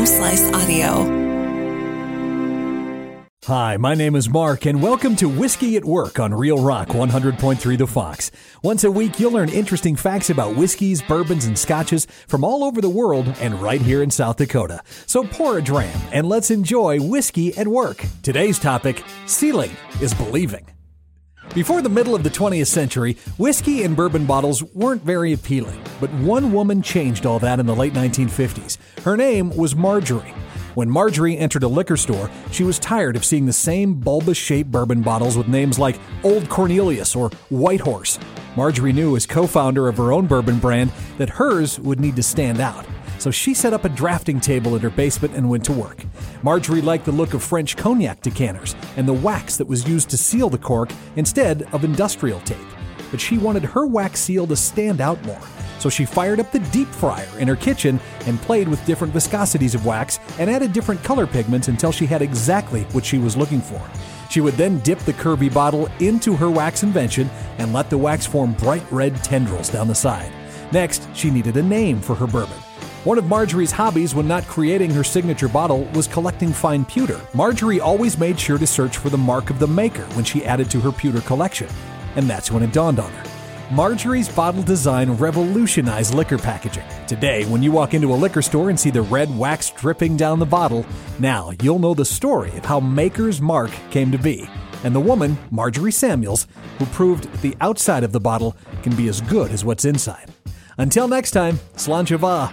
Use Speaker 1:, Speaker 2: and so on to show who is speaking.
Speaker 1: Home Slice Audio.
Speaker 2: Hi, my name is Mark, and welcome to Whiskey at Work on Real Rock 100.3 The Fox. Once a week, you'll learn interesting facts about whiskeys, bourbons, and scotches from all over the world and right here in South Dakota. So pour a dram and let's enjoy Whiskey at Work. Today's topic sealing is believing. Before the middle of the 20th century, whiskey and bourbon bottles weren't very appealing, but one woman changed all that in the late 1950s. Her name was Marjorie. When Marjorie entered a liquor store, she was tired of seeing the same bulbous shaped bourbon bottles with names like Old Cornelius or White Horse. Marjorie knew as co founder of her own bourbon brand that hers would need to stand out. So she set up a drafting table in her basement and went to work. Marjorie liked the look of French cognac decanters and the wax that was used to seal the cork instead of industrial tape. But she wanted her wax seal to stand out more. So she fired up the deep fryer in her kitchen and played with different viscosities of wax and added different color pigments until she had exactly what she was looking for. She would then dip the curvy bottle into her wax invention and let the wax form bright red tendrils down the side. Next, she needed a name for her bourbon. One of Marjorie's hobbies when not creating her signature bottle was collecting fine pewter. Marjorie always made sure to search for the mark of the maker when she added to her pewter collection. And that's when it dawned on her. Marjorie's bottle design revolutionized liquor packaging. Today, when you walk into a liquor store and see the red wax dripping down the bottle, now you'll know the story of how Maker's Mark came to be, and the woman, Marjorie Samuels, who proved the outside of the bottle can be as good as what's inside. Until next time, Slainte Mhath.